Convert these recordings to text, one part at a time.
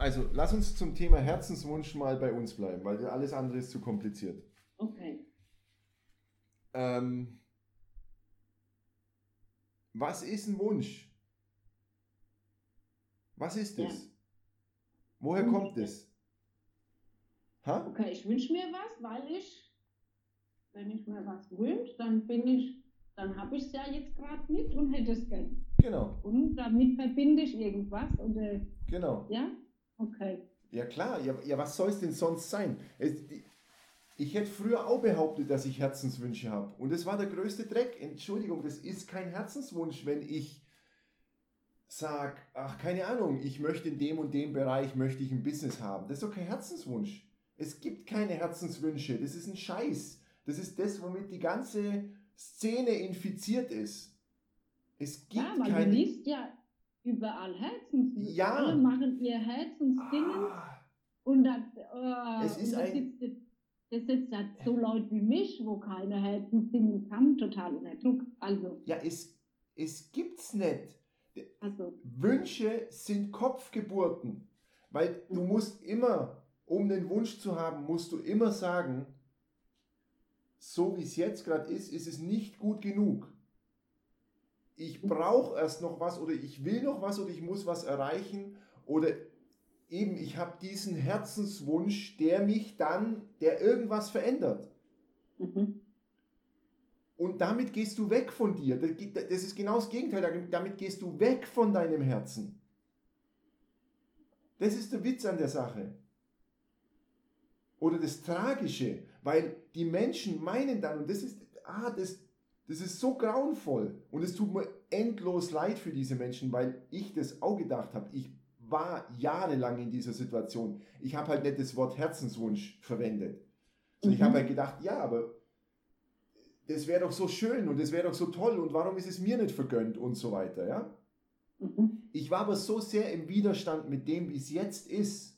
Also, lass uns zum Thema Herzenswunsch mal bei uns bleiben, weil alles andere ist zu kompliziert. Okay. Ähm, was ist ein Wunsch? Was ist Ja. es? Woher Wunsch. kommt es? Ha? Okay, ich wünsche mir was, weil ich, wenn ich mir was wünsche, dann bin ich, dann habe ich es ja jetzt gerade nicht und hätte es gern. Genau, Und damit verbinde ich irgendwas oder, genau. ja? Okay. Ja klar, ja, ja was soll es denn sonst sein? Es, ich hätte früher auch behauptet, dass ich Herzenswünsche habe. Und das war der größte Dreck. Entschuldigung, das ist kein Herzenswunsch, wenn ich sage, ach keine Ahnung, ich möchte in dem und dem Bereich, möchte ich ein Business haben. Das ist doch kein Herzenswunsch. Es gibt keine Herzenswünsche. Das ist ein Scheiß. Das ist das, womit die ganze Szene infiziert ist. Es gibt Ja, man keine... liest ja überall Herzensdinge. Ja. Alle machen ihr Herzensdinge Ah, und dann, äh, Es ist und da ein- sitzt, da sitzt ja so Leute wie mich, wo keine Herzensdinge haben, total unter Druck. Also, ja, es, es gibt's nicht. also, Wünsche sind Kopfgeburten, weil du musst immer, um den Wunsch zu haben, musst du immer sagen, so wie es jetzt gerade ist, ist es nicht gut genug. Ich brauche erst noch was oder ich will noch was oder ich muss was erreichen oder eben ich habe diesen Herzenswunsch, der mich dann, der irgendwas verändert. mhm. Und damit gehst du weg von dir. Das ist genau das Gegenteil. Damit gehst du weg von deinem Herzen. Das ist der Witz an der Sache. Oder das Tragische, weil die Menschen meinen dann, und das ist, ah, das, das ist so grauenvoll. Und es tut mir endlos leid für diese Menschen, weil ich das auch gedacht habe. Ich war jahrelang in dieser Situation. Ich habe halt nicht das Wort Herzenswunsch verwendet. Und ich Mhm. habe halt gedacht, ja, aber das wäre doch so schön und das wäre doch so toll und warum ist es mir nicht vergönnt und so weiter, ja? Mhm. Ich war aber so sehr im Widerstand mit dem, wie es jetzt ist,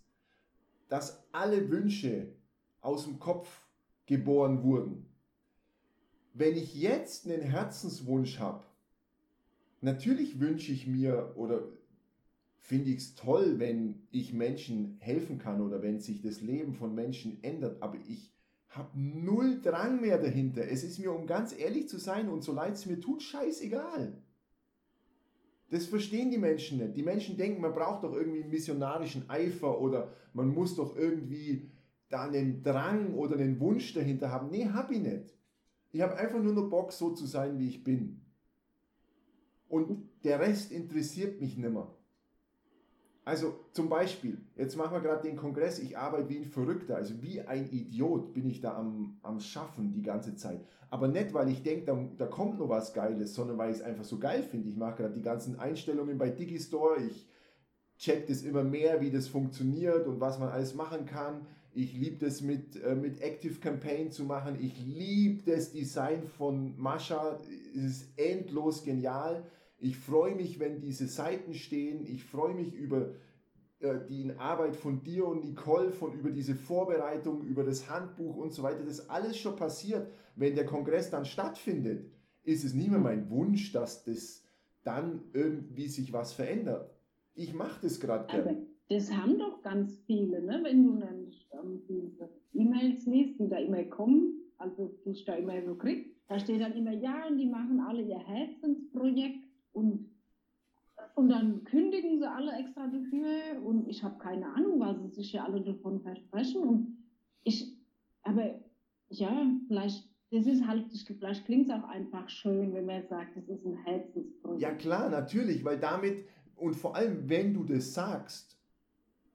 dass alle Wünsche aus dem Kopf geboren wurden. Wenn ich jetzt einen Herzenswunsch habe, natürlich wünsche ich mir oder finde ich es toll, wenn ich Menschen helfen kann oder wenn sich das Leben von Menschen ändert, aber ich habe null Drang mehr dahinter. Es ist mir, um ganz ehrlich zu sein und so leid es mir tut, scheißegal. Das verstehen die Menschen nicht. Die Menschen denken, man braucht doch irgendwie einen missionarischen Eifer oder man muss doch irgendwie da einen Drang oder einen Wunsch dahinter haben. Nee, hab ich nicht. Ich habe einfach nur noch Bock, so zu sein, wie ich bin. Und der Rest interessiert mich nimmer. Also zum Beispiel, jetzt machen wir gerade den Kongress, ich arbeite wie ein Verrückter, also wie ein Idiot bin ich da am, am Schaffen die ganze Zeit. Aber nicht, weil ich denke, da, da kommt noch was Geiles, sondern weil ich es einfach so geil finde. Ich mache gerade die ganzen Einstellungen bei Digistore, ich check das immer mehr, wie das funktioniert und was man alles machen kann. Ich liebe das mit, äh, mit Active Campaign zu machen. Ich liebe das Design von Mascha. Es ist endlos genial. Ich freue mich, wenn diese Seiten stehen. Ich freue mich über äh, die Arbeit von dir und Nicole, von über diese Vorbereitung, über das Handbuch und so weiter. Das ist alles schon passiert. Wenn der Kongress dann stattfindet, ist es nicht mehr mein Wunsch, dass das dann irgendwie sich was verändert. Ich mache das gerade Aber gern. das haben doch ganz viele, ne? wenn du dann ähm, E-Mails liest, die da immer kommen, also die ich da immer so krieg, da steht dann immer, ja, und die machen alle ihr Herzensprojekt und, und dann kündigen sie alle extra dafür und ich habe keine Ahnung, was sie sich ja alle davon versprechen und ich, aber ja, vielleicht, das ist halt, vielleicht klingt es auch einfach schön, wenn man sagt, das ist ein Herzensprojekt. Ja klar, natürlich, weil damit und vor allem, wenn du das sagst,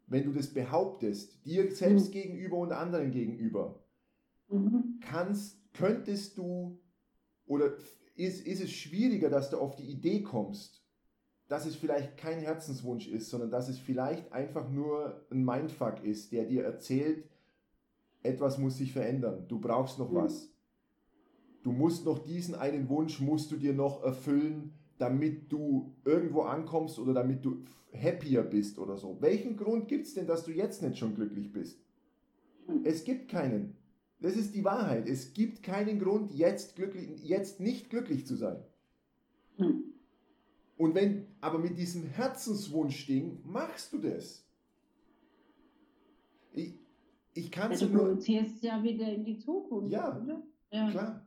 wenn du das behauptest, dir selbst Mhm. gegenüber und anderen gegenüber, Mhm. kannst, könntest du oder ist, ist es schwieriger, dass du auf die Idee kommst, dass es vielleicht kein Herzenswunsch ist, sondern dass es vielleicht einfach nur ein Mindfuck ist, der dir erzählt, etwas muss sich verändern, du brauchst noch Mhm. was. Du musst noch diesen einen Wunsch, musst du dir noch erfüllen, damit du irgendwo ankommst oder damit du happier bist oder so. Welchen Grund gibt es denn, dass du jetzt nicht schon glücklich bist? Es gibt keinen. Das ist die Wahrheit. Es gibt keinen Grund, jetzt, glücklich, jetzt nicht glücklich zu sein. Und wenn, aber mit diesem Herzenswunsch-Ding machst du das. kann ja, sie du nur. produzierst ja wieder in die Zukunft. Ja, oder? ja. Klar.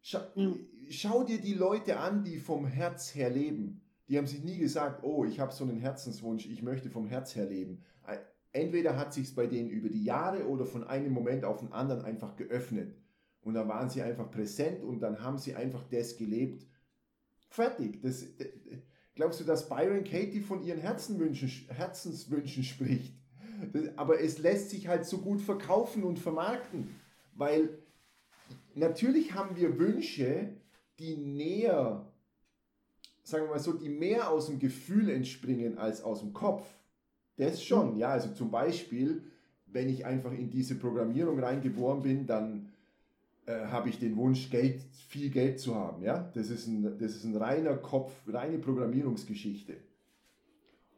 Schau, Ja. Schau dir die Leute an, die vom Herz her leben. Die haben sich nie gesagt, oh, ich habe so einen Herzenswunsch, ich möchte vom Herz her leben. Entweder hat sich bei denen über die Jahre oder von einem Moment auf den anderen einfach geöffnet. Und dann waren sie einfach präsent und dann haben sie einfach das gelebt. Fertig. Das, glaubst du, dass Byron Katie von ihren Herzenwünschen, Herzenswünschen spricht? Das, aber es lässt sich halt so gut verkaufen und vermarkten, weil natürlich haben wir Wünsche, die näher, sagen wir mal so, die mehr aus dem Gefühl entspringen als aus dem Kopf. Das schon, ja. Also zum Beispiel, wenn ich einfach in diese Programmierung reingeboren bin, dann äh, habe ich den Wunsch, Geld, viel Geld zu haben. Ja? Das, ist ein, das ist ein reiner Kopf, reine Programmierungsgeschichte.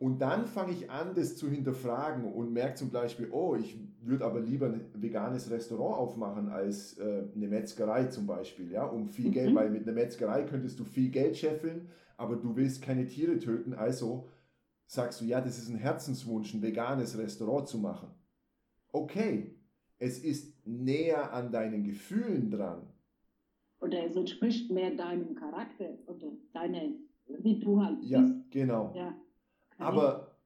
Und dann fange ich an, das zu hinterfragen und merke zum Beispiel, oh, ich würde aber lieber ein veganes Restaurant aufmachen als äh, eine Metzgerei zum Beispiel, ja, um viel Mhm. Geld, weil mit einer Metzgerei könntest du viel Geld scheffeln, aber du willst keine Tiere töten, also sagst du, ja, das ist ein Herzenswunsch, ein veganes Restaurant zu machen. Okay, es ist näher an deinen Gefühlen dran. Oder es entspricht mehr deinem Charakter oder deiner, wie du halt Ja, bist. genau. Ja. Aber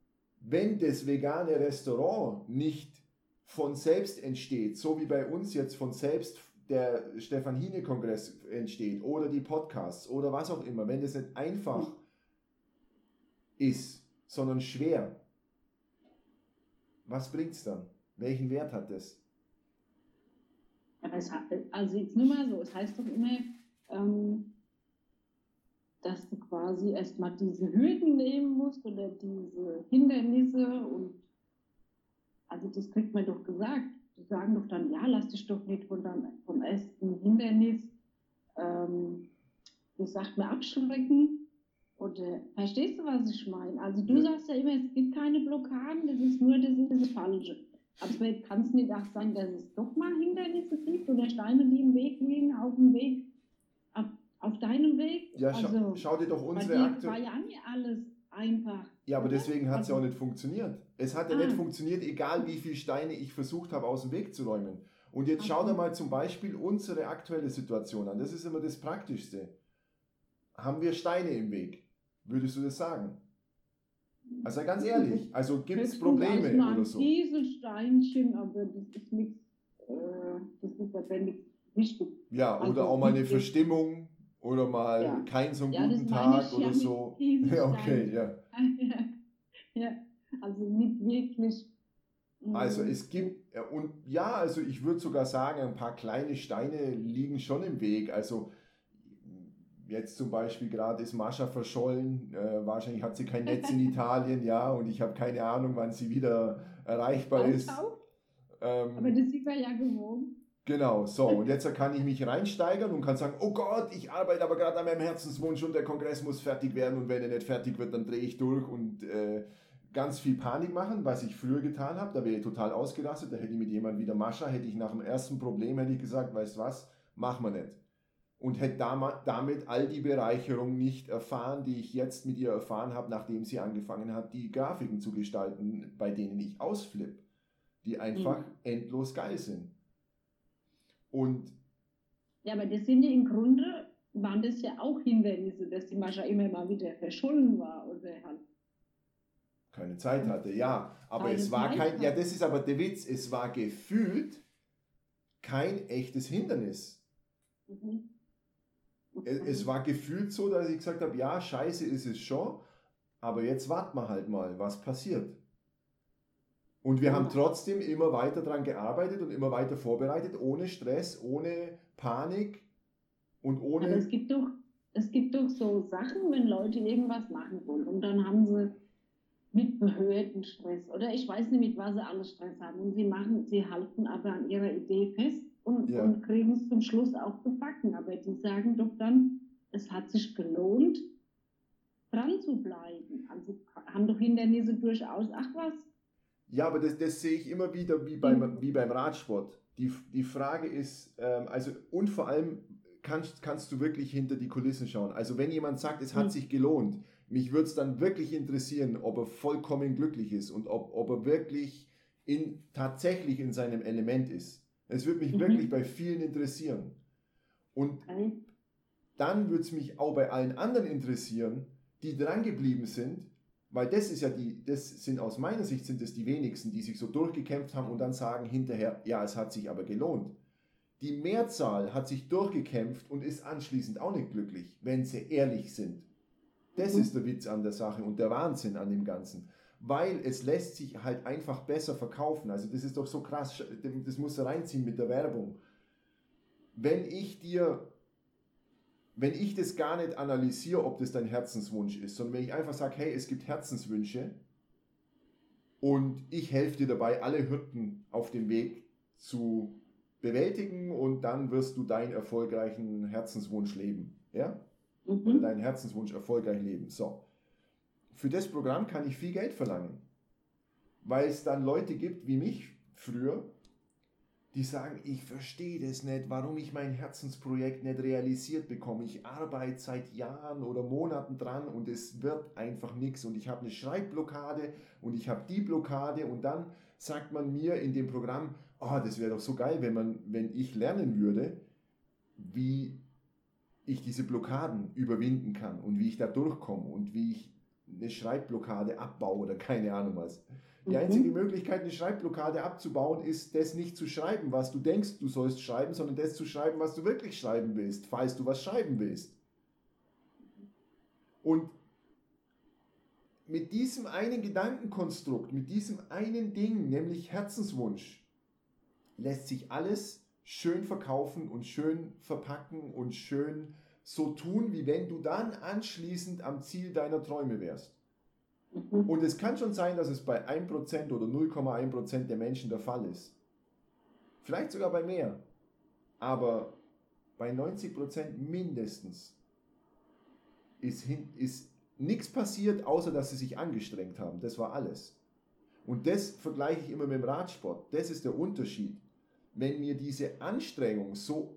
wenn das vegane Restaurant nicht von selbst entsteht, so wie bei uns jetzt von selbst der Stefan Hine Kongress entsteht oder die Podcasts oder was auch immer, wenn das nicht einfach ist, sondern schwer, was bringt es dann? Welchen Wert hat das? Aber es hat, also jetzt nur mal so, es heißt doch immer, ähm, dass du quasi erstmal diese Hürden nehmen musst oder diese Hindernisse und also das kriegt man doch gesagt. Die sagen doch dann, ja, lass dich doch nicht von deinem, vom ersten Hindernis, ähm, wie sagt man, abschrecken. Oder verstehst du, was ich meine? Also du sagst ja immer, es gibt keine Blockaden, das ist nur das, ist das Falsche. Aber kann es nicht auch sein, dass es doch mal Hindernisse gibt oder Steine, die im Weg liegen, auf dem Weg, auf, deinem Weg? Ja, schau, also, schau dir doch unsere dir war ja nicht alles einfach. Ja, aber oder? deswegen hat es ja auch Also- nicht funktioniert. Es hat ja Ah. nicht funktioniert, egal wie viele Steine ich versucht habe, aus dem Weg zu räumen. Und jetzt schau Ach so. dir mal zum Beispiel unsere aktuelle Situation an. Das ist immer das Praktischste. Haben wir Steine im Weg? Würdest du das sagen? Also ganz ehrlich, also gibt es Probleme mal oder so? Kieselsteinchen, aber das ist nichts, äh, das ist aber nichts wichtig. Ja, also oder auch mal eine Verstimmung oder mal Ja. kein so einen Ja, guten Tag oder so. Ja, okay, ja. ja, also nicht wirklich. Also es gibt, und ja, also ich würde sogar sagen, ein paar kleine Steine liegen schon im Weg. Also jetzt zum Beispiel gerade ist Mascha verschollen, äh, wahrscheinlich hat sie kein Netz in Italien, ja, und ich habe keine Ahnung, wann sie wieder erreichbar ist. Ähm, aber das sind wir ja gewohnt. Genau, so, und jetzt kann ich mich reinsteigern und kann sagen, oh Gott, ich arbeite aber gerade an meinem Herzenswunsch und der Kongress muss fertig werden und wenn er nicht fertig wird, dann drehe ich durch und äh, ganz viel Panik machen, was ich früher getan habe, da wäre ich total ausgerastet, da hätte ich mit jemandem wieder Mascha, hätte ich nach dem ersten Problem, hätte ich gesagt, weißt was, machen wir nicht. Und hätte damit all die Bereicherung nicht erfahren, die ich jetzt mit ihr erfahren habe, nachdem sie angefangen hat, die Grafiken zu gestalten, bei denen ich ausflippe, die einfach Mhm. endlos geil sind. Und Ja, aber das sind ja im Grunde, waren das ja auch Hindernisse, dass die Mascha immer mal wieder verschollen war oder halt. keine Zeit hatte, ja. Aber Keine es war Zeit kein, ja, das ist aber der Witz, es war gefühlt kein echtes Hindernis. Mhm. Es, es war gefühlt so, dass ich gesagt habe, ja, scheiße ist es schon, aber jetzt warten wir halt mal, was passiert. Und wir haben trotzdem immer weiter daran gearbeitet und immer weiter vorbereitet, ohne Stress, ohne Panik und Aber ohne... es gibt doch, es gibt doch so Sachen, wenn Leute irgendwas machen wollen und dann haben sie mit Behörden Stress oder ich weiß nicht, mit was sie alles Stress haben und sie machen, sie halten aber an ihrer Idee fest und, Ja. und kriegen es zum Schluss auch gebacken. Aber die sagen doch dann, es hat sich gelohnt, dran zu bleiben. Also haben doch Hindernisse durchaus, ach was, Ja, aber das, das sehe ich immer wieder wie beim, Mhm. wie beim Radsport. Die, die Frage ist, ähm, also und vor allem kannst, kannst du wirklich hinter die Kulissen schauen. Also wenn jemand sagt, es hat Mhm. sich gelohnt, mich würde es dann wirklich interessieren, ob er vollkommen glücklich ist und ob, ob er wirklich in, tatsächlich in seinem Element ist. Es würde mich mhm. wirklich bei vielen interessieren. Und dann würde es mich auch bei allen anderen interessieren, die dran geblieben sind, weil das ist ja die, das sind aus meiner Sicht sind es die wenigsten, die sich so durchgekämpft haben und dann sagen hinterher, ja, es hat sich aber gelohnt. Die Mehrzahl hat sich durchgekämpft und ist anschließend auch nicht glücklich, wenn sie ehrlich sind. Das mhm. ist der Witz an der Sache und der Wahnsinn an dem Ganzen. Weil es lässt sich halt einfach besser verkaufen. Also das ist doch so krass, das muss reinziehen mit der Werbung. Wenn ich dir wenn ich das gar nicht analysiere, ob das dein Herzenswunsch ist, sondern wenn ich einfach sage, hey, es gibt Herzenswünsche und ich helfe dir dabei, alle Hürden auf dem Weg zu bewältigen und dann wirst du deinen erfolgreichen Herzenswunsch leben. Ja? Mhm. Oder deinen Herzenswunsch erfolgreich leben. So. Für das Programm kann ich viel Geld verlangen, weil es dann Leute gibt wie mich früher, die sagen, ich verstehe das nicht, warum ich mein Herzensprojekt nicht realisiert bekomme. Ich arbeite seit Jahren oder Monaten dran und es wird einfach nichts und ich habe eine Schreibblockade und ich habe die Blockade und dann sagt man mir in dem Programm, oh, das wäre doch so geil, wenn man, wenn ich lernen würde, wie ich diese Blockaden überwinden kann und wie ich da durchkomme und wie ich eine Schreibblockade abbaue oder keine Ahnung was. Die mhm. einzige Möglichkeit, eine Schreibblockade abzubauen, ist, das nicht zu schreiben, was du denkst, du sollst schreiben, sondern das zu schreiben, was du wirklich schreiben willst, falls du was schreiben willst. Und mit diesem einen Gedankenkonstrukt, mit diesem einen Ding, nämlich Herzenswunsch, lässt sich alles schön verkaufen und schön verpacken und schön so tun, wie wenn du dann anschließend am Ziel deiner Träume wärst. Mhm. Und es kann schon sein, dass es bei 1% oder 0,1% der Menschen der Fall ist. Vielleicht sogar bei mehr. Aber bei 90% mindestens ist, ist nichts passiert, außer dass sie sich angestrengt haben. Das war alles. Und das vergleiche ich immer mit dem Radsport. Das ist der Unterschied. Wenn mir diese Anstrengung so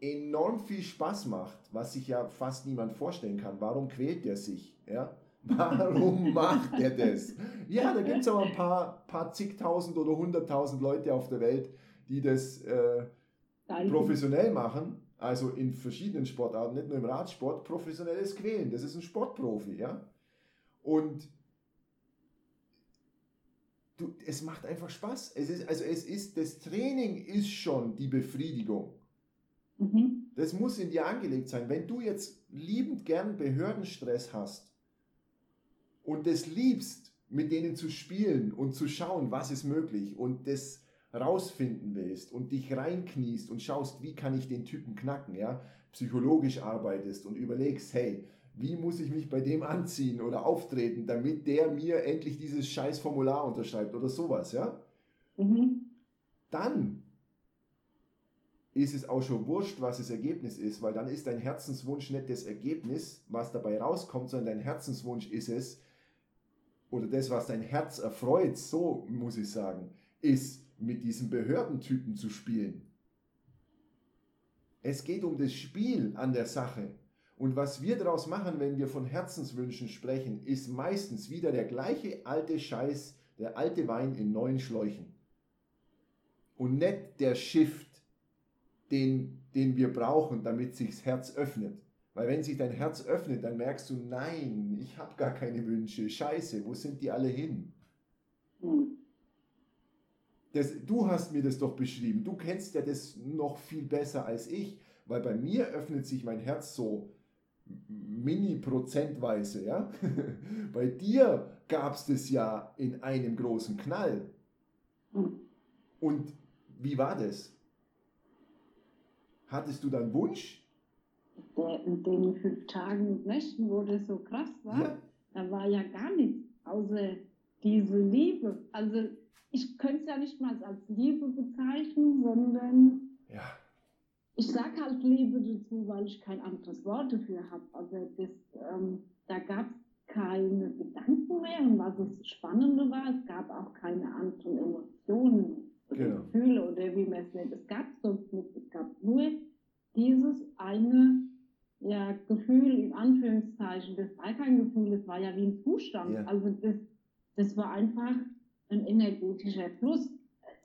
enorm viel Spaß macht, was sich ja fast niemand vorstellen kann, warum quält der sich? Ja? Warum macht er das? Ja, da gibt es aber ein paar, paar zigtausend oder hunderttausend Leute auf der Welt, die das äh, professionell machen. Also in verschiedenen Sportarten, nicht nur im Radsport, professionelles Quälen. Das ist ein Sportprofi, ja. Und du, es macht einfach Spaß. Es ist, also es ist, das Training ist schon die Befriedigung. Mhm. Das muss in dir angelegt sein. Wenn du jetzt liebend gern Behördenstress hast, und es liebst, mit denen zu spielen und zu schauen, was ist möglich und das rausfinden willst und dich reinkniest und schaust, wie kann ich den Typen knacken, ja, psychologisch arbeitest und überlegst, hey, wie muss ich mich bei dem anziehen oder auftreten, damit der mir endlich dieses scheiß Formular unterschreibt oder sowas, ja? Mhm. Dann ist es auch schon wurscht, was das Ergebnis ist, weil dann ist dein Herzenswunsch nicht das Ergebnis, was dabei rauskommt, sondern dein Herzenswunsch ist es, oder das, was dein Herz erfreut, so muss ich sagen, ist mit diesem Behördentypen zu spielen. Es geht um das Spiel an der Sache. Und was wir daraus machen, wenn wir von Herzenswünschen sprechen, ist meistens wieder der gleiche alte Scheiß, der alte Wein in neuen Schläuchen. Und nicht der Shift, den, den wir brauchen, damit sich das Herz öffnet. Weil wenn sich dein Herz öffnet, dann merkst du, nein, ich habe gar keine Wünsche. Scheiße, wo sind die alle hin? Hm. Das, du hast mir das doch beschrieben. Du kennst ja das noch viel besser als ich, weil bei mir öffnet sich mein Herz so mini-prozentweise. Ja? bei dir gab es das ja in einem großen Knall. Hm. Und wie war das? Hattest du dann Wunsch? Der, in den fünf Tagen und Nächten, wo das so krass war, ja. da war ja gar nichts außer diese Liebe. Also ich könnte es ja nicht mal als Liebe bezeichnen, sondern ja. ich sage halt Liebe dazu, weil ich kein anderes Wort dafür habe. Also das, ähm, da gab es keine Gedanken mehr und was das Spannende war, es gab auch keine anderen Emotionen genau. Gefühle oder wie man es nennt. Es gab sonst nichts, es gab nur dieses eine ja, Gefühl, in Anführungszeichen, das war kein Gefühl, das war ja wie ein Zustand. Ja. Also das, das war einfach ein energetischer Fluss.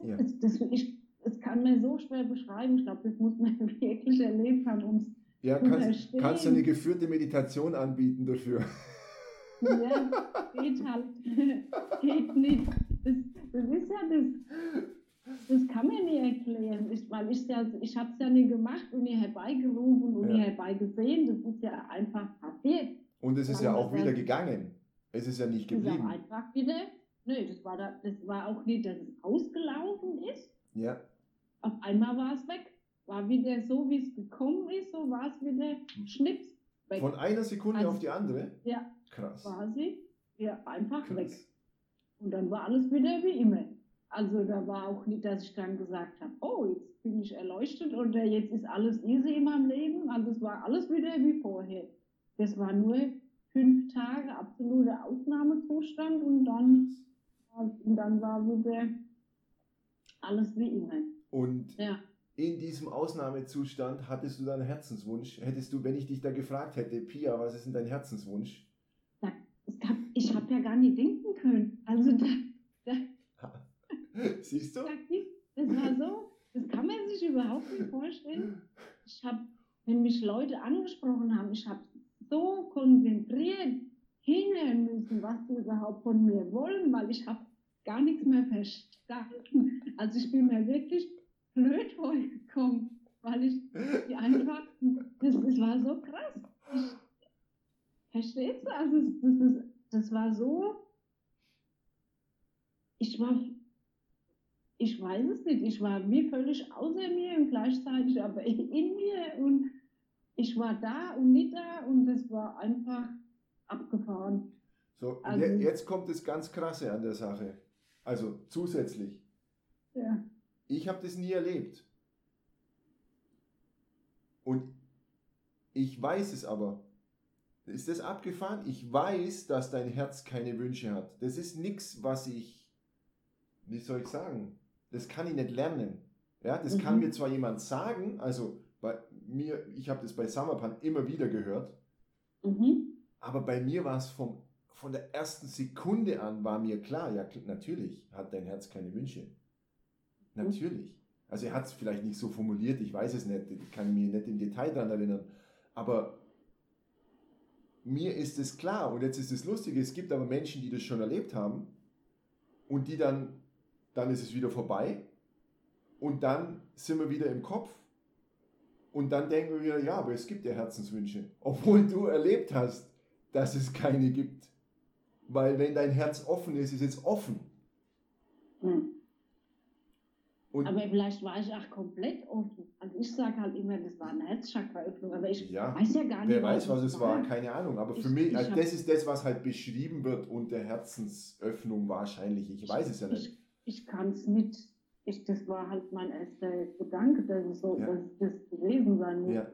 Ja. Das, das, ich, das kann man so schwer beschreiben. Ich glaube, das muss man wirklich erlebt haben, um es Ja, zu kannst, verstehen. kannst du eine geführte Meditation anbieten dafür? Ja, geht halt. geht nicht. Das, das ist ja das. Das kann man nie erklären, ich, weil ich ja, ich habe es ja nie gemacht und nie herbeigerufen und Ja. nie herbeigesehen. Das ist ja einfach passiert. Und es ist ja auch wieder gegangen. Es ist ja nicht Das ist geblieben. einfach wieder. Nö, das war, da, das war auch nicht, dass es ausgelaufen ist. Ja, Auf einmal war es weg. War wieder so, wie es gekommen ist, so war es wieder schnips weg. von einer Sekunde Also- auf die andere. ja, Krass. quasi. Ja, einfach weg. Krass. Und dann war alles wieder wie immer. Also da war auch nicht, dass ich dann gesagt habe, oh, jetzt bin ich erleuchtet oder jetzt ist alles easy in meinem Leben. Also es war alles wieder wie vorher. Das war nur fünf Tage absoluter Ausnahmezustand und dann, und dann war wieder alles wie immer. Und Ja. in diesem Ausnahmezustand hattest du deinen Herzenswunsch. Hättest du, wenn ich dich da gefragt hätte, Pia, was ist denn dein Herzenswunsch? Gab, ich habe ja gar nicht denken können. Also da, da, Siehst du? das war so, das kann man sich überhaupt nicht vorstellen. Ich habe, wenn mich Leute angesprochen haben, ich habe so konzentriert hinhören müssen, was sie überhaupt von mir wollen, weil ich habe gar nichts mehr verstanden. Also ich bin mir wirklich blöd vorgekommen, weil ich die einfach, das, das war so krass. Ich, verstehst du? Also das, das, das war so, ich war, ich weiß es nicht, ich war wie völlig außer mir und gleichzeitig aber in mir und ich war da und nicht da und das war einfach abgefahren. So, und Also- je- jetzt kommt das ganz Krasse an der Sache. Also zusätzlich. Ja. Ich habe das nie erlebt. Und ich weiß es aber. Ist das abgefahren? Ich weiß, dass dein Herz keine Wünsche hat. Das ist nichts, was ich, wie soll ich sagen, das kann ich nicht lernen. Ja, das kann Mhm. mir zwar jemand sagen, also bei mir, ich habe das bei Summerpan immer wieder gehört, Mhm. aber bei mir war es vom, von der ersten Sekunde an, war mir klar, ja, natürlich hat dein Herz keine Wünsche. Natürlich. Also er hat es vielleicht nicht so formuliert, ich weiß es nicht, ich kann mich nicht im Detail daran erinnern, aber mir ist es klar und jetzt ist es lustig, es gibt aber Menschen, die das schon erlebt haben und die dann, dann ist es wieder vorbei und dann sind wir wieder im Kopf und dann denken wir wieder, ja, aber es gibt ja Herzenswünsche, obwohl du erlebt hast, dass es keine gibt. Weil wenn dein Herz offen ist, ist es offen. Mhm. Und Aber vielleicht war ich auch komplett offen. Also ich sage halt immer, das war eine Herzchakraöffnung, aber ich Ja, weiß ja gar nicht, wer weiß, was es war, keine Ahnung. Aber für Ich- mich, ich also das ist das, was halt beschrieben wird unter Herzensöffnung wahrscheinlich. Ich weiß es ja nicht. Ich, kann es nicht. Ich, das war halt mein erster Gedanke, dass es so Ja. dass das gewesen sein muss. Ja,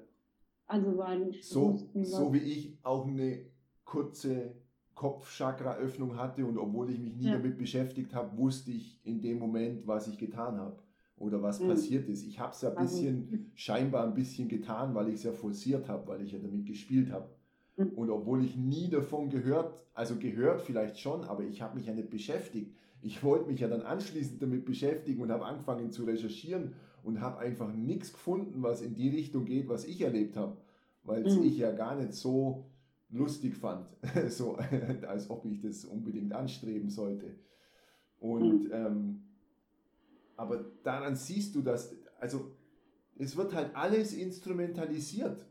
Also weil ich so, wusste, so wie ich auch eine kurze Kopfchakra-Öffnung hatte und obwohl ich mich nie Ja. damit beschäftigt habe, wusste ich in dem Moment, was ich getan habe oder was Mhm. passiert ist. Ich habe es ja ein Also- bisschen, scheinbar ein bisschen getan, weil ich es ja forciert habe, weil ich ja damit gespielt habe. Mhm. Und obwohl ich nie davon gehört, also gehört vielleicht schon, aber ich habe mich ja nicht beschäftigt. Ich wollte mich ja dann anschließend damit beschäftigen und habe angefangen zu recherchieren und habe einfach nichts gefunden, was in die Richtung geht, was ich erlebt habe, weil es Mhm. ich ja gar nicht so lustig fand, so als ob ich das unbedingt anstreben sollte. Und ähm, aber daran siehst du, dass also es wird halt alles instrumentalisiert.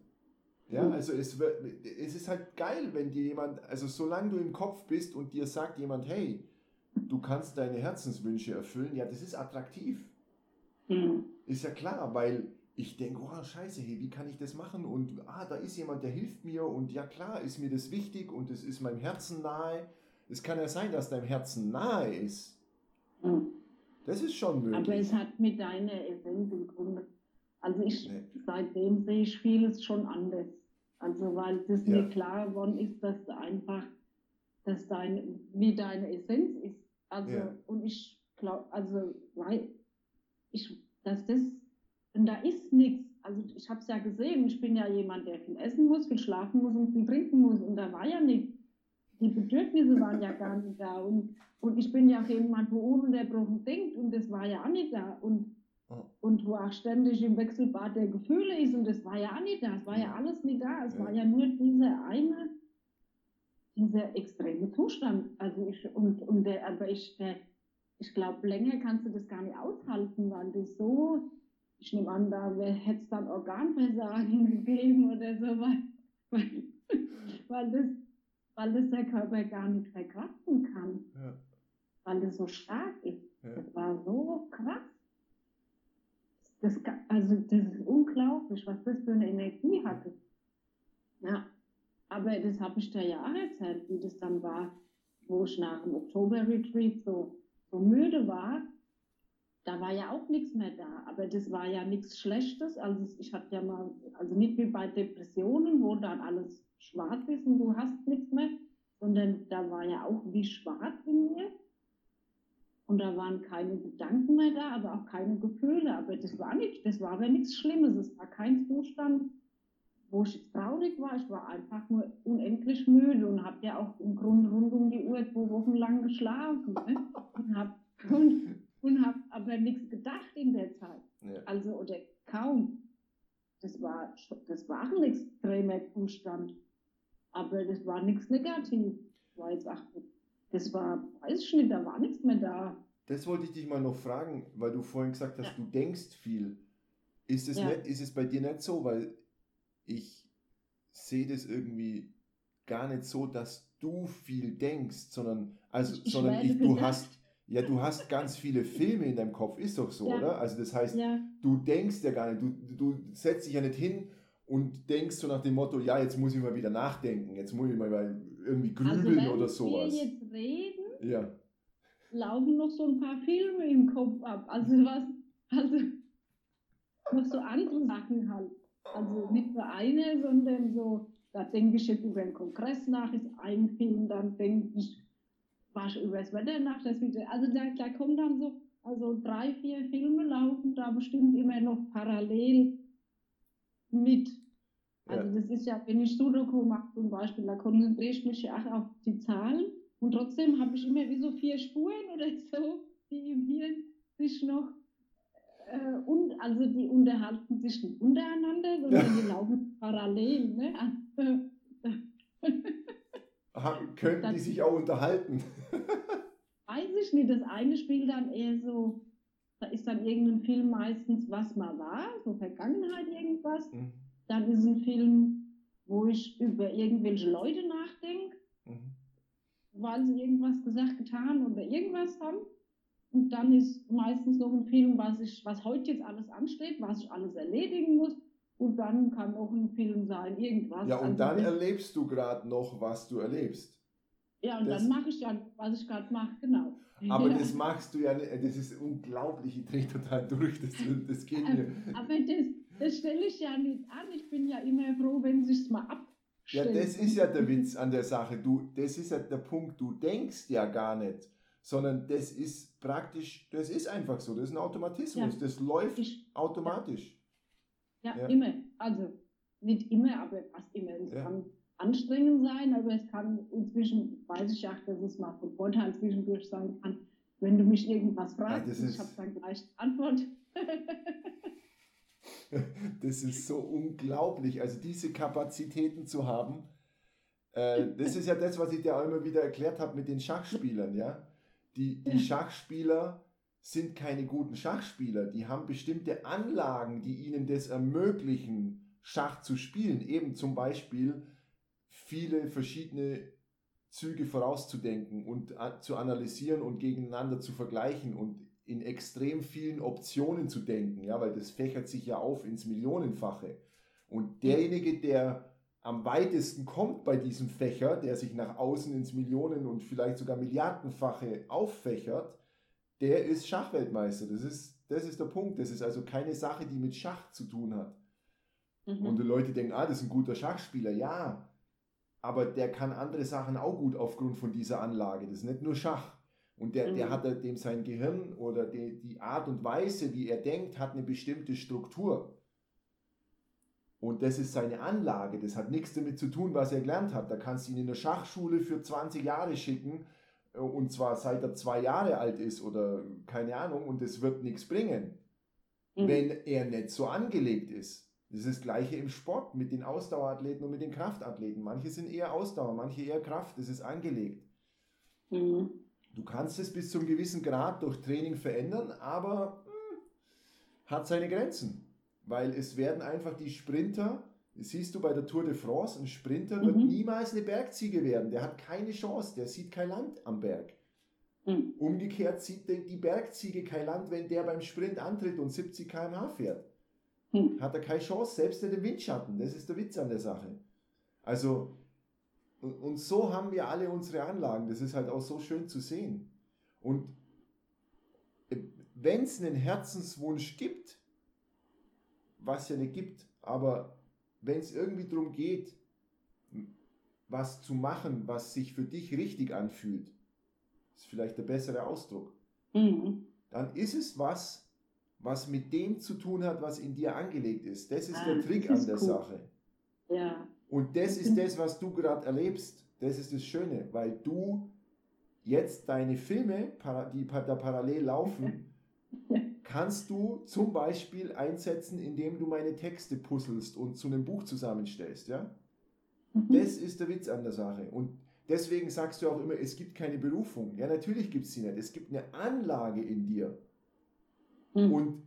Ja, Mhm. also es, wird, es ist halt geil, wenn dir jemand, also solange du im Kopf bist und dir sagt jemand, hey, du kannst deine Herzenswünsche erfüllen, ja, das ist attraktiv. Mhm. Ist ja klar, weil ich denke, oh scheiße, hey, wie kann ich das machen? Und ah, da ist jemand, der hilft mir und ja klar, ist mir das wichtig und es ist meinem Herzen nahe. Es kann ja sein, dass deinem Herzen nahe ist. Mhm. Das ist schon möglich. Aber es hat mit deiner Essenz im Grunde. Also ich, Nee. seitdem sehe ich vieles schon anders. Also weil es Ja. mir klar geworden ist, dass du einfach, dass deine, wie deine Essenz ist. Also Ja. und ich glaube, also weil ich, dass das, und da ist nichts. Also ich habe es ja gesehen, ich bin ja jemand, der viel essen muss, viel schlafen muss und viel trinken muss und da war ja nichts. die Bedürfnisse waren ja gar nicht da. Und, und ich bin ja auch jemand, wo ununterbrochen denkt und das war ja auch nicht da. Und, und wo auch ständig im Wechselbad der Gefühle ist und das war ja auch nicht da. Es war ja alles nicht da. Es war ja nur dieser eine, dieser extreme Zustand. Also ich, und, und aber ich, ich glaube, länger kannst du das gar nicht aushalten, weil das so, ich nehme an, da hätte es dann Organversagen gegeben oder so, weil, weil, weil das weil das der Körper gar nicht verkraften kann. Ja. Weil das so stark ist. Ja. Das war so krass. Das, also das ist unglaublich, was das für eine Energie hatte. Ja, aber das habe ich dir ja auch erzählt, wie das dann war, wo ich nach dem Oktober-Retreat so, so müde war. Da war ja auch nichts mehr da, aber das war ja nichts Schlechtes. Also ich hatte ja mal, also nicht wie bei Depressionen, wo dann alles schwarz ist und du hast nichts mehr, sondern da war ja auch wie schwarz in mir. Und da waren keine Gedanken mehr da, aber auch keine Gefühle. Aber das war nicht, das war aber nichts Schlimmes. Es war kein Zustand, wo ich traurig war. Ich war einfach nur unendlich müde und habe ja auch im Grunde rund um die Uhr zwei Wochen lang geschlafen. Ne? Und habe und, und hab aber nichts gedacht in der Zeit. Ja. Also, oder kaum. Das war, das war ein extremer Zustand. Aber das war nichts negativ. Das war jetzt, ach, das war, weiß ich nicht, da war nichts mehr da. Das wollte ich dich mal noch fragen, weil du vorhin gesagt hast, ja. du denkst viel. Ist es, ja. nicht, ist es bei dir nicht so? Weil ich sehe das irgendwie gar nicht so, dass du viel denkst, sondern, also, ich sondern ich, du hast, ja, du hast ganz viele Filme in deinem Kopf, ist doch so, ja. oder? Also das heißt, ja. du denkst ja gar nicht, du, du setzt dich ja nicht hin und denkst so nach dem Motto, ja, jetzt muss ich mal wieder nachdenken, jetzt muss ich mal irgendwie grübeln also oder sowas. Wenn wir jetzt reden, ja. laufen noch so ein paar Filme im Kopf ab. Also was, also noch so andere Sachen halt. Also nicht nur eine, sondern so, da denke ich jetzt über den Kongress nach, ist ein Film, dann denke ich, ich über das Wetter nach, das wieder, also da, da kommen dann so, also drei, vier Filme laufen da bestimmt immer noch parallel mit. Also ja. das ist ja, wenn ich Sudoku mache zum Beispiel, da konzentriere ich mich ja auch auf die Zahlen und trotzdem habe ich immer wie so vier Spuren oder so, die im Hirn sich noch äh, und also die unterhalten sich nicht untereinander, sondern die laufen parallel. Ne? Könnten das, die sich auch unterhalten? weiß ich nicht. Das eine spielt dann eher so, da ist dann irgendein Film meistens, was mal war, so Vergangenheit irgendwas. Mhm. Dann ist ein Film, wo ich über irgendwelche Leute nachdenke, mhm. weil sie irgendwas gesagt, getan oder irgendwas haben. Und dann ist meistens noch ein Film, was, ich, was heute jetzt alles ansteht, was ich alles erledigen muss. Und dann kann auch ein Film sein, irgendwas. Ja, und also dann erlebst du gerade noch, was du erlebst. Ja, und das, dann mache ich ja, was ich gerade mache, genau. Aber ja. das machst du ja nicht, das ist unglaublich, ich drehe total durch, das, das geht mir. Aber das, das stelle ich ja nicht an, ich bin ja immer froh, wenn sich mal ab. Ja, das ist ja der Witz an der Sache. Du, das ist ja der Punkt, du denkst ja gar nicht, sondern das ist praktisch, das ist einfach so, das ist ein Automatismus, ja. das läuft ich, automatisch. Ja. ja. immer. Also nicht immer, aber fast immer. Es kann anstrengend sein, aber es kann inzwischen, weiß ich auch, dass es mal von Vorteil zwischendurch sein kann, wenn du mich irgendwas fragst, ja, ich habe dann gleich Antwort. das ist so unglaublich, also diese Kapazitäten zu haben. Äh, das ist ja das, was ich dir auch immer wieder erklärt habe mit den Schachspielern, ja. Die, die Schachspieler sind keine guten Schachspieler, die haben bestimmte Anlagen, die ihnen das ermöglichen, Schach zu spielen. Eben zum Beispiel viele verschiedene Züge vorauszudenken und zu analysieren und gegeneinander zu vergleichen und in extrem vielen Optionen zu denken, ja, weil das fächert sich ja auf ins Millionenfache. Und derjenige, der am weitesten kommt bei diesem Fächer, der sich nach außen ins Millionen- und vielleicht sogar Milliardenfache auffächert, der ist Schachweltmeister. Das ist, das ist der Punkt. Das ist also keine Sache, die mit Schach zu tun hat. Mhm. Und die Leute denken, ah, das ist ein guter Schachspieler. Ja, aber der kann andere Sachen auch gut aufgrund von dieser Anlage. Das ist nicht nur Schach. Und der, mhm. der hat dem sein Gehirn oder die, die Art und Weise, wie er denkt, hat eine bestimmte Struktur. Und das ist seine Anlage. Das hat nichts damit zu tun, was er gelernt hat. Da kannst du ihn in eine Schachschule für 20 Jahre schicken. äh, Und zwar seit er zwei Jahre alt ist oder keine Ahnung. Und es wird nichts bringen, Mhm. wenn er nicht so angelegt ist. Das ist das Gleiche im Sport mit den Ausdauerathleten und mit den Kraftathleten. Manche sind eher Ausdauer, manche eher Kraft. Das ist angelegt. Mhm. Du kannst es bis zu einem gewissen Grad durch Training verändern, aber hm, hat seine Grenzen. Weil es werden einfach die Sprinter, das siehst du bei der Tour de France, ein Sprinter wird Mhm. niemals eine Bergziege werden. Der hat keine Chance, der sieht kein Land am Berg. Mhm. Umgekehrt sieht die die Bergziege kein Land, wenn der beim Sprint antritt und 70 km/h fährt. Mhm. Hat er keine Chance, selbst in dem Windschatten. Das ist der Witz an der Sache. Also, und, und so haben wir alle unsere Anlagen. Das ist halt auch so schön zu sehen. Und wenn es einen Herzenswunsch gibt, was ja nicht gibt, aber wenn es irgendwie darum geht, was zu machen, was sich für dich richtig anfühlt, ist vielleicht der bessere Ausdruck, Mhm. dann ist es was, was mit dem zu tun hat, was in dir angelegt ist. Das ist Ah, der Trick ist an der cool. Sache. Ja. Und das ist das, was du gerade erlebst. Das ist das Schöne, weil du jetzt deine Filme, die da parallel laufen, Ja. Kannst du zum Beispiel einsetzen, indem du meine Texte puzzelst und zu einem Buch zusammenstellst. Ja? Mhm. Das ist der Witz an der Sache. Und deswegen sagst du auch immer, es gibt keine Berufung. Ja, natürlich gibt es sie nicht. Es gibt eine Anlage in dir. Mhm. Und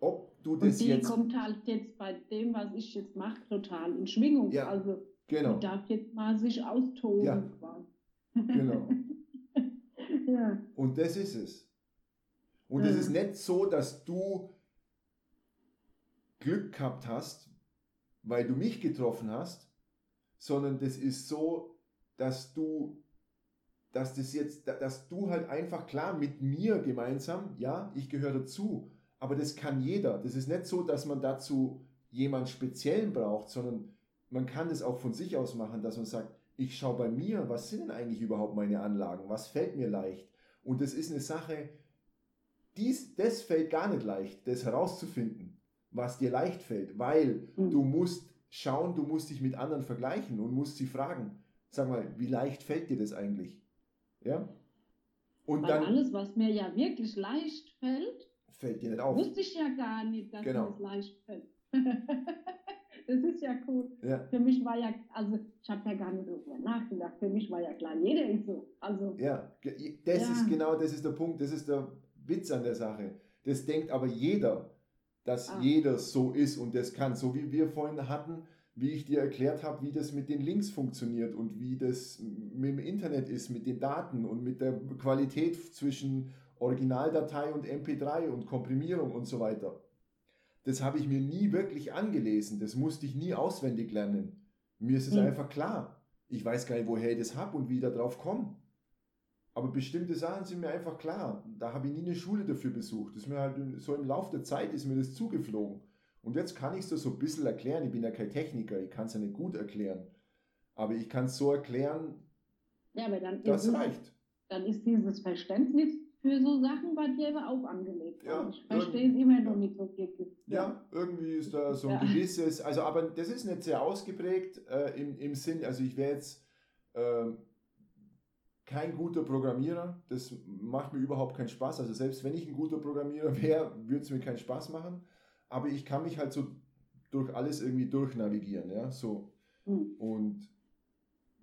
ob du Und das die jetzt. kommt halt jetzt bei dem, was ich jetzt mache, total in Schwingung. Ja, Also Genau, darf jetzt mal sich austoben. Ja. genau. ja. Und das ist es. Und es Mhm. ist nicht so, dass du Glück gehabt hast, weil du mich getroffen hast, sondern das ist so, dass du, dass das jetzt, dass du halt einfach klar mit mir gemeinsam, ja, ich gehöre dazu, aber das kann jeder. Das ist nicht so, dass man dazu jemand Speziellen braucht, sondern man kann es auch von sich aus machen, dass man sagt, ich schaue bei mir, was sind denn eigentlich überhaupt meine Anlagen, was fällt mir leicht? Und das ist eine Sache, dies, das fällt gar nicht leicht, das herauszufinden, was dir leicht fällt, weil Mhm. du musst schauen, du musst dich mit anderen vergleichen und musst sie fragen, sag mal, wie leicht fällt dir das eigentlich? Ja? Und Weil dann alles, was mir ja wirklich leicht fällt, fällt dir nicht auf. wusste ich ja gar nicht, dass Genau. mir das leicht fällt. das ist ja cool. Ja, Für mich war ja, also ich habe ja gar nicht darüber nachgedacht. Für mich war ja klar, jeder ist so. Also, ja, das Ja. ist genau, das ist der Punkt, das ist der Witz an der Sache. Das denkt aber jeder, dass Ah. jeder so ist und das kann, so wie wir vorhin hatten, wie ich dir erklärt habe, wie das mit den Links funktioniert und wie das mit dem Internet ist, mit den Daten und mit der Qualität zwischen Originaldatei und MP3 und Komprimierung und so weiter. Das habe ich mir nie wirklich angelesen, das musste ich nie auswendig lernen. Mir ist es Mhm. einfach klar. Ich weiß gar nicht, woher ich das habe und wie ich da drauf komme. Aber bestimmte Sachen sind mir einfach klar. Da habe ich nie eine Schule dafür besucht. Das ist mir halt so im Laufe der Zeit ist mir das zugeflogen. Und jetzt kann ich es so ein bisschen erklären. Ich bin ja kein Techniker, ich kann es ja nicht gut erklären. Aber ich kann es so erklären, ja, aber dann das ist, reicht. dann ist dieses Verständnis für so Sachen bei dir aber auch angelegt. Ja, ich verstehe es immer noch nicht so wirklich. Ja, irgendwie ist da so ein Ja. gewisses, also aber das ist nicht sehr ausgeprägt äh, im, im Sinn, also ich wäre jetzt ähm, kein guter Programmierer, das macht mir überhaupt keinen Spaß. Also selbst wenn ich ein guter Programmierer wäre, würde es mir keinen Spaß machen. Aber ich kann mich halt so durch alles irgendwie durchnavigieren, ja, so. Hm. Und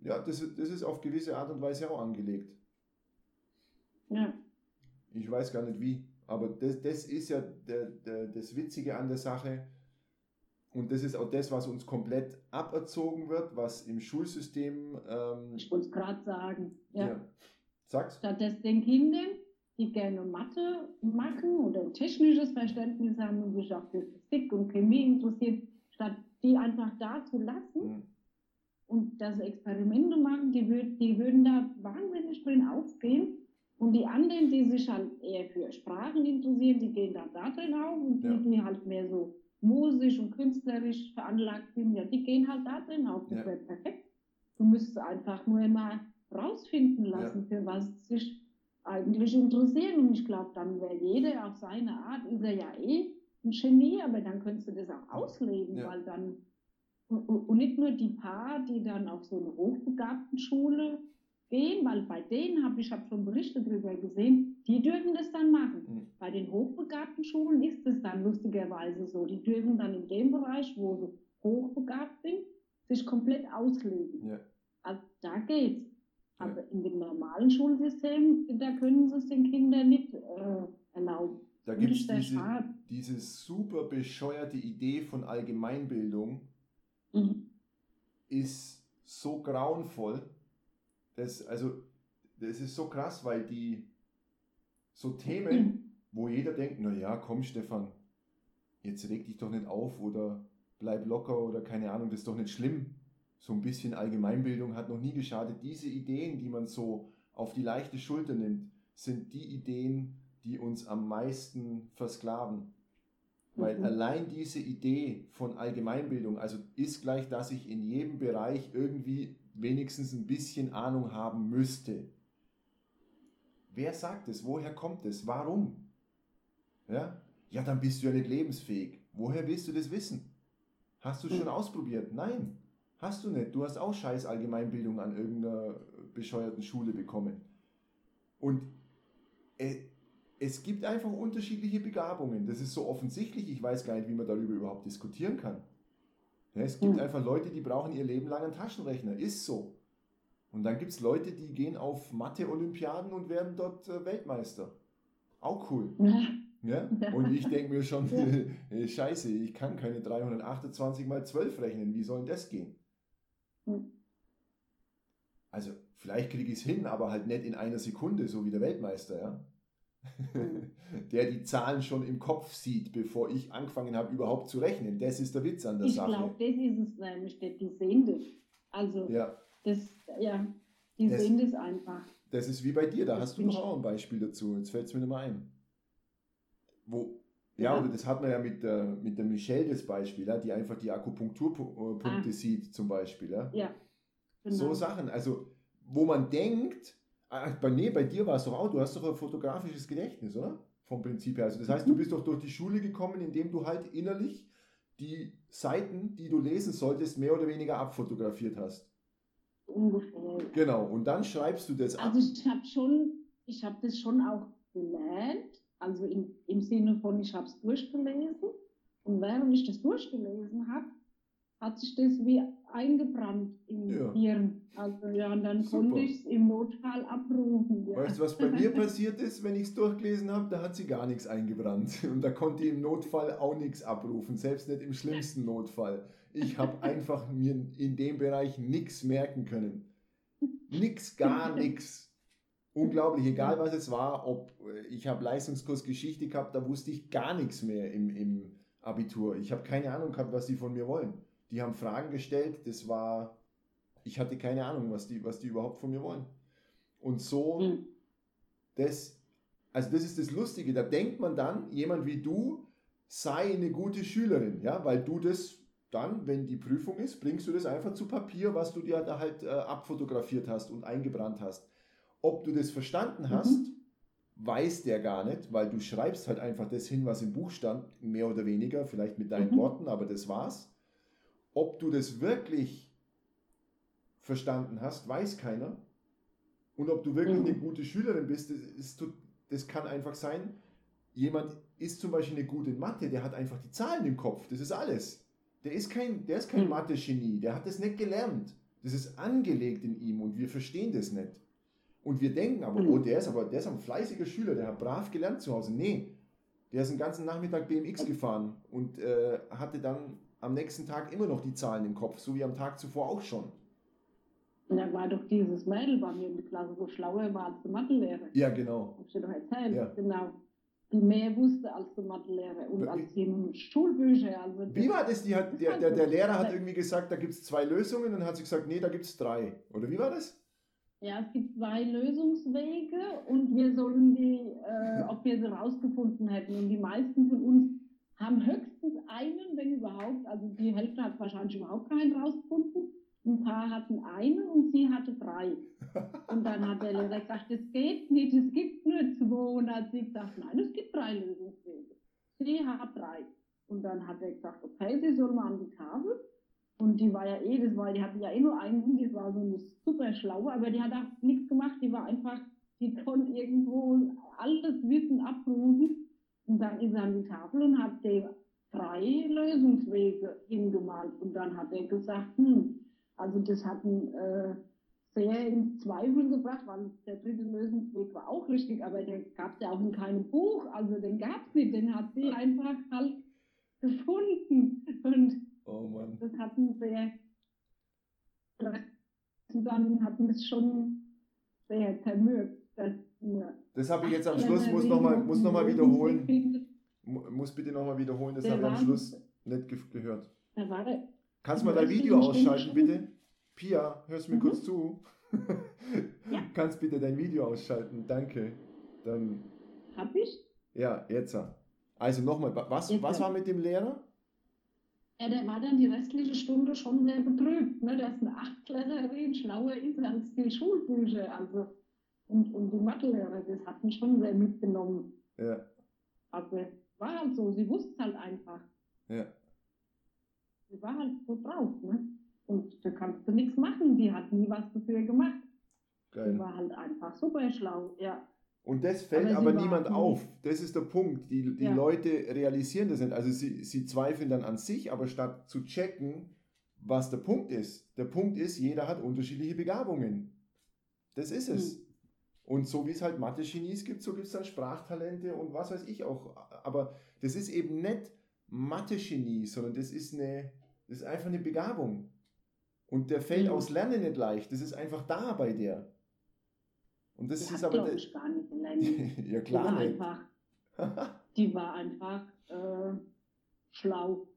ja, das, ist- das ist auf gewisse Art und Weise auch angelegt. Ja. Ich weiß gar nicht wie, aber das, das ist ja der, der, das Witzige an der Sache. Und das ist auch das, was uns komplett aberzogen wird, was im Schulsystem. Ähm, Ich wollte es gerade sagen. Ja. ja. Sag's? Statt dass den Kindern, die gerne Mathe machen oder ein technisches Verständnis haben und sich auch für Physik und Chemie interessieren, statt die einfach da zu lassen Hm. und dass sie Experimente machen, die, würd, die würden da wahnsinnig drin aufgehen. Und die anderen, die sich halt eher für Sprachen interessieren, die gehen dann da drin auf. Und die, Ja. die halt mehr so musisch und künstlerisch veranlagt sind, ja, die gehen halt da drin auf. Das Ja. wäre perfekt. Du müsstest einfach nur mal rausfinden lassen, für was sie sich eigentlich interessieren. Und ich glaube, dann wäre jeder auf seine Art, ist er ja eh ein Genie, aber dann könntest du das auch ausleben, Ja. weil dann, und, und nicht nur die paar, die dann auf so eine hochbegabten Schule gehen, weil bei denen habe ich hab schon Berichte darüber gesehen, die dürfen das dann machen. Mhm. Bei den hochbegabten Schulen ist es dann lustigerweise so. Die dürfen dann in dem Bereich, wo sie hochbegabt sind, sich komplett ausleben. Ja. Also da geht's. Ja. Aber in dem normalen Schulsystem, da können sie es den Kindern nicht äh, erlauben. Da gibt es diese, diese super bescheuerte Idee von Allgemeinbildung, Mhm. ist so grauenvoll. Das, also, das ist so krass, weil die so Themen, wo jeder denkt, na ja, komm Stefan, jetzt reg dich doch nicht auf oder bleib locker oder keine Ahnung, das ist doch nicht schlimm. So ein bisschen Allgemeinbildung hat noch nie geschadet. Diese Ideen, die man so auf die leichte Schulter nimmt, sind die Ideen, die uns am meisten versklaven. Weil Mhm. allein diese Idee von Allgemeinbildung, also ist gleich, dass ich in jedem Bereich irgendwie wenigstens ein bisschen Ahnung haben müsste. Wer sagt es? Woher kommt es? Warum? Ja? Ja, dann bist du ja nicht lebensfähig. Woher willst du das wissen? Hast du es schon Mhm. ausprobiert? Nein, hast du nicht. Du hast auch scheiß Allgemeinbildung an irgendeiner bescheuerten Schule bekommen. Und äh, es gibt einfach unterschiedliche Begabungen. Das ist so offensichtlich, ich weiß gar nicht, wie man darüber überhaupt diskutieren kann. Es gibt Mhm. einfach Leute, die brauchen ihr Leben lang einen Taschenrechner. Ist so. Und dann gibt es Leute, die gehen auf Mathe-Olympiaden und werden dort äh, Weltmeister. Auch cool. Ja? Und ich denke mir schon, scheiße, ich kann keine 328 mal 12 rechnen. Wie soll denn das gehen? Mhm. Also, vielleicht kriege ich es hin, aber halt nicht in einer Sekunde, so wie der Weltmeister, ja. Der die Zahlen schon im Kopf sieht, bevor ich angefangen habe, überhaupt zu rechnen. Das ist der Witz an der Ich Sache. glaube, das ist es nämlich, die sehen das. Also, Ja, das, ja, die Das- sehen das einfach. das ist wie bei dir, da Das hast du doch ich- auch ein Beispiel dazu. Jetzt fällt es mir nicht mehr ein. Wo, ja, Ja. oder das hat man ja mit der, mit der Michelle das Beispiel, ja, die einfach die Akupunkturpunkte Ah. sieht, zum Beispiel. Ja. Ja, genau. So Sachen, also wo man denkt, bei, nee, bei dir war es doch auch, du hast doch ein fotografisches Gedächtnis, oder? Vom Prinzip her. Also das heißt, du bist doch durch die Schule gekommen, indem du halt innerlich die Seiten, die du lesen solltest, mehr oder weniger abfotografiert hast. ungefähr. Genau, und dann schreibst du das ab. Also ich habe schon, ich habe das schon auch gelernt, also in, im Sinne von, ich habe es durchgelesen und während ich das durchgelesen habe, hat sich das wie eingebrannt im Ja. Hirn. Also ja, und dann Super. konnte ich es im Notfall abrufen. Ja. Weißt du, was bei mir passiert ist, wenn ich es durchgelesen habe? Da hat sie gar nichts eingebrannt. Und da konnte ich im Notfall auch nichts abrufen, selbst nicht im schlimmsten Notfall. Ich habe einfach mir in dem Bereich nichts merken können. Nix, gar nichts. Unglaublich, egal was es war, ob äh, ich habe Leistungskurs Geschichte gehabt, da wusste ich gar nichts mehr im, im Abitur. Ich habe keine Ahnung gehabt, was die von mir wollen. Die haben Fragen gestellt, das war, ich hatte keine Ahnung, was die, was die überhaupt von mir wollen. Und so Hm. das, also das ist das Lustige, da denkt man dann, jemand wie du sei eine gute Schülerin, ja, weil du das dann, wenn die Prüfung ist, bringst du das einfach zu Papier, was du dir da halt äh, abfotografiert hast und eingebrannt hast. Ob du das verstanden Mhm. hast, weiß der gar nicht, weil du schreibst halt einfach das hin, was im Buch stand, mehr oder weniger, vielleicht mit deinen Mhm. Worten, aber das war's. Ob du das wirklich verstanden hast, weiß keiner. Und ob du wirklich Mhm. eine gute Schülerin bist, das, ist, das kann einfach sein, jemand ist zum Beispiel eine gute in Mathe, der hat einfach die Zahlen im Kopf, das ist alles. Der ist kein, der ist kein Mhm. Mathe-Genie, der hat das nicht gelernt. Das ist angelegt in ihm und wir verstehen das nicht. Und wir denken aber, Mhm. oh, der ist aber, der ist ein fleißiger Schüler, der hat brav gelernt zu Hause. Nee, der ist den ganzen Nachmittag BMX gefahren und äh, hatte dann am nächsten Tag immer noch die Zahlen im Kopf, so wie am Tag zuvor auch schon. Und da war doch dieses Mädel bei mir in der Klasse, wo schlauer war als der Mathelehrer. Ja, genau. Hab ich dir doch erzählt, Ja. genau. Die mehr wusste als der Mathelehrer und als die Schulbücher. Also Wie war das? Die hat, der, der, der Lehrer hat irgendwie gesagt, da gibt es zwei Lösungen und dann hat sie gesagt, nee, da gibt es drei. Oder wie war das? Ja, es gibt zwei Lösungswege und wir sollen die, äh, ob wir sie rausgefunden hätten. Und die meisten von uns haben höchstens einen, wenn überhaupt. Also die Hälfte hat wahrscheinlich überhaupt keinen rausgefunden. Ein paar hatten einen und sie hatte drei. Und dann hat der Lehrer gesagt, das geht nicht, es gibt nur zwei. Und dann hat sie gesagt, nein, es gibt drei Lösungswege. CH3. Und dann hat er gesagt, okay, sie soll mal an die Tafel. Und die war ja eh, das war, die hatte ja eh nur einen die war so eine super schlaue, aber die hat auch nichts gemacht, die war einfach, die konnte irgendwo alles Wissen abrufen. Und dann ist er an die Tafel und hat drei Lösungswege hingemalt. Und dann hat er gesagt, hm, also das hat ihn äh, sehr ins Zweifel gebracht, weil der dritte Lösungsweg war auch richtig, aber den gab es ja auch in keinem Buch, also den gab es nicht, den hat sie einfach halt gefunden. Und Oh das hat ihn sehr, dann hat ihn es schon sehr zermürbt. dass Das habe ich jetzt am Schluss, muss nochmal muss noch mal wiederholen. Muss bitte nochmal wiederholen, das Der habe ich am Schluss nicht ge gehört. Da war er, Kannst du mal dein Video ausschalten, bitte? Pia, hörst du mir Mhm. kurz zu? Ja. Kannst bitte dein Video ausschalten, danke. Dann, hab ich? ja, jetzt. Also nochmal, wa- was, Jetzt. was war mit dem Lehrer? Ja, der war dann die restliche Stunde schon sehr betrübt, ne, dass eine Achtklässlerin schlauer ist als die Schulbücher. Also, und, und die Mathelehrer, das hat mich schon sehr mitgenommen. Ja, Aber war halt so, sie wusste es halt einfach. ja, Sie war halt so drauf, ne? Und da kannst du nichts machen, die hat nie was dafür gemacht. Geil. war halt einfach super schlau, ja. Und das fällt Aber aber niemand auf. Das ist der Punkt. Die, die Ja. Leute realisieren das nicht. Also sie, sie zweifeln dann an sich, aber statt zu checken, was der Punkt ist. Der Punkt ist, jeder hat unterschiedliche Begabungen. Das ist es. Hm. Und so wie es halt Mathe-Genies gibt, so gibt es dann Sprachtalente und was weiß ich auch. Aber das ist eben nicht Mathe-Genie, sondern das ist, eine, das ist einfach eine Begabung. Und der fällt Mhm. aus Lernen nicht leicht. Das ist einfach da bei der. Und das Die ist aber. ich, gar nicht gelernt. ja, Die klar war nicht. einfach, die war einfach äh, schlau.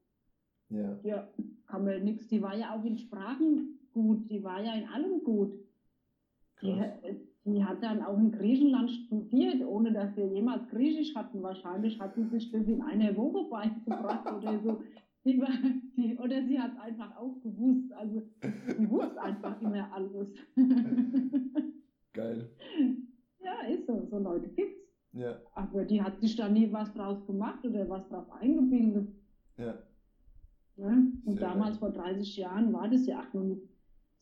Ja. Ja, kann man nichts. Die war ja auch in Sprachen gut, die war ja in allem gut. Die, Krass. die hat dann auch in Griechenland studiert, ohne dass wir jemals Griechisch hatten. Wahrscheinlich hat sie sich das in einer Woche beigebracht oder so. Die war, die, oder sie hat es einfach auch gewusst. Also sie wusste einfach immer alles. Geil. ja, ist so. So Leute gibt's. Ja, Aber die hat sich da nie was draus gemacht oder was drauf eingebildet. ja. Ne? Und Sehr damals vor 30 Jahren war das ja auch noch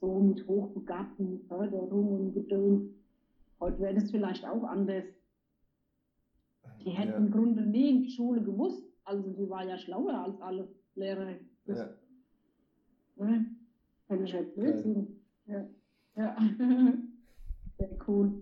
so mit hochbegabten Förderung und Gedöns. Heute wäre das vielleicht auch anders. Die hätten ja. im Grunde nie in die Schule gewusst. Also die war ja schlauer als alle Lehrer. Das, ja. ne? Völliger Blödsinn. Ja. ja. Sehr cool.